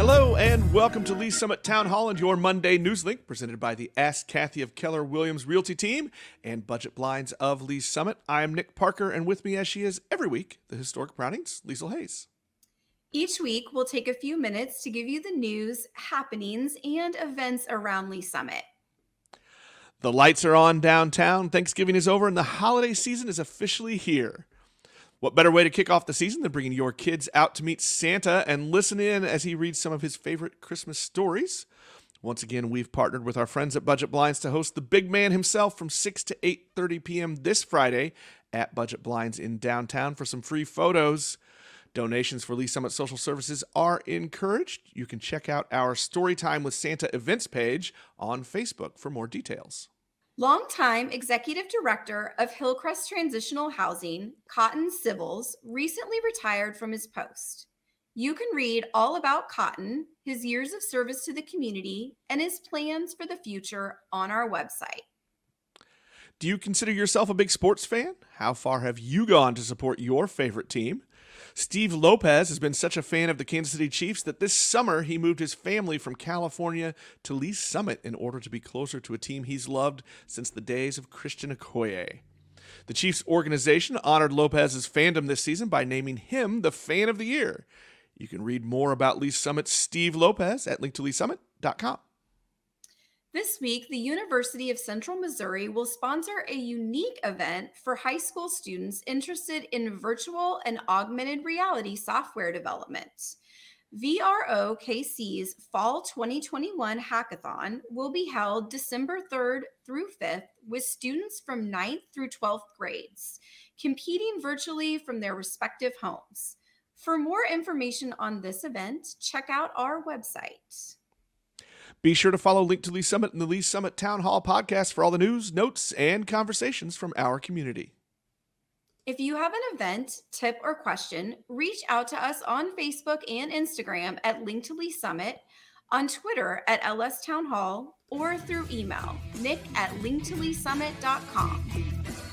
Hello and welcome to Lee's Summit Town Hall and your Monday News Link presented by the Ask Kathy of Keller Williams Realty Team and Budget Blinds of Lee's Summit. I am Nick Parker and with me as she is every week, the historic Brownings, Liesl Hayes. Each week, we'll take a few minutes to give you the news, happenings, and events around Lee's Summit. The lights are on downtown, Thanksgiving is over, and the holiday season is officially here. What better way to kick off the season than bringing your kids out to meet Santa and listen in as he reads some of his favorite Christmas stories? Once again, we've partnered with our friends at Budget Blinds to host the big man himself from 6 to 8:30 p.m. this Friday at Budget Blinds in downtown for some free photos. Donations for Lee's Summit Social Services are encouraged. You can check out our Storytime with Santa events page on Facebook for more details. Longtime executive director of Hillcrest Transitional Housing, Cotton Sibbles, recently retired from his post. You can read all about Cotton, his years of service to the community, and his plans for the future on our website. Do you consider yourself a big sports fan? How far have you gone to support your favorite team? Steve Lopez has been such a fan of the Kansas City Chiefs that this summer he moved his family from California to Lee's Summit in order to be closer to a team he's loved since the days of Christian Okoye. The Chiefs organization honored Lopez's fandom this season by naming him the Fan of the Year. You can read more about Lee's Summit's Steve Lopez at linktoleesummit.com. This week, the University of Central Missouri will sponsor a unique event for high school students interested in virtual and augmented reality software development. VROKC's Fall 2021 Hackathon will be held December 3rd through 5th with students from 9th through 12th grades, competing virtually from their respective homes. For more information on this event, check out our website. Be sure to follow Link to Lee's Summit and the Lee's Summit Town Hall podcast for all the news, notes, and conversations from our community. If you have an event, tip, or question, reach out to us on Facebook and Instagram at Link to Lee's Summit, on Twitter at LS Town Hall, or through email, nick at linktoleesummit.com.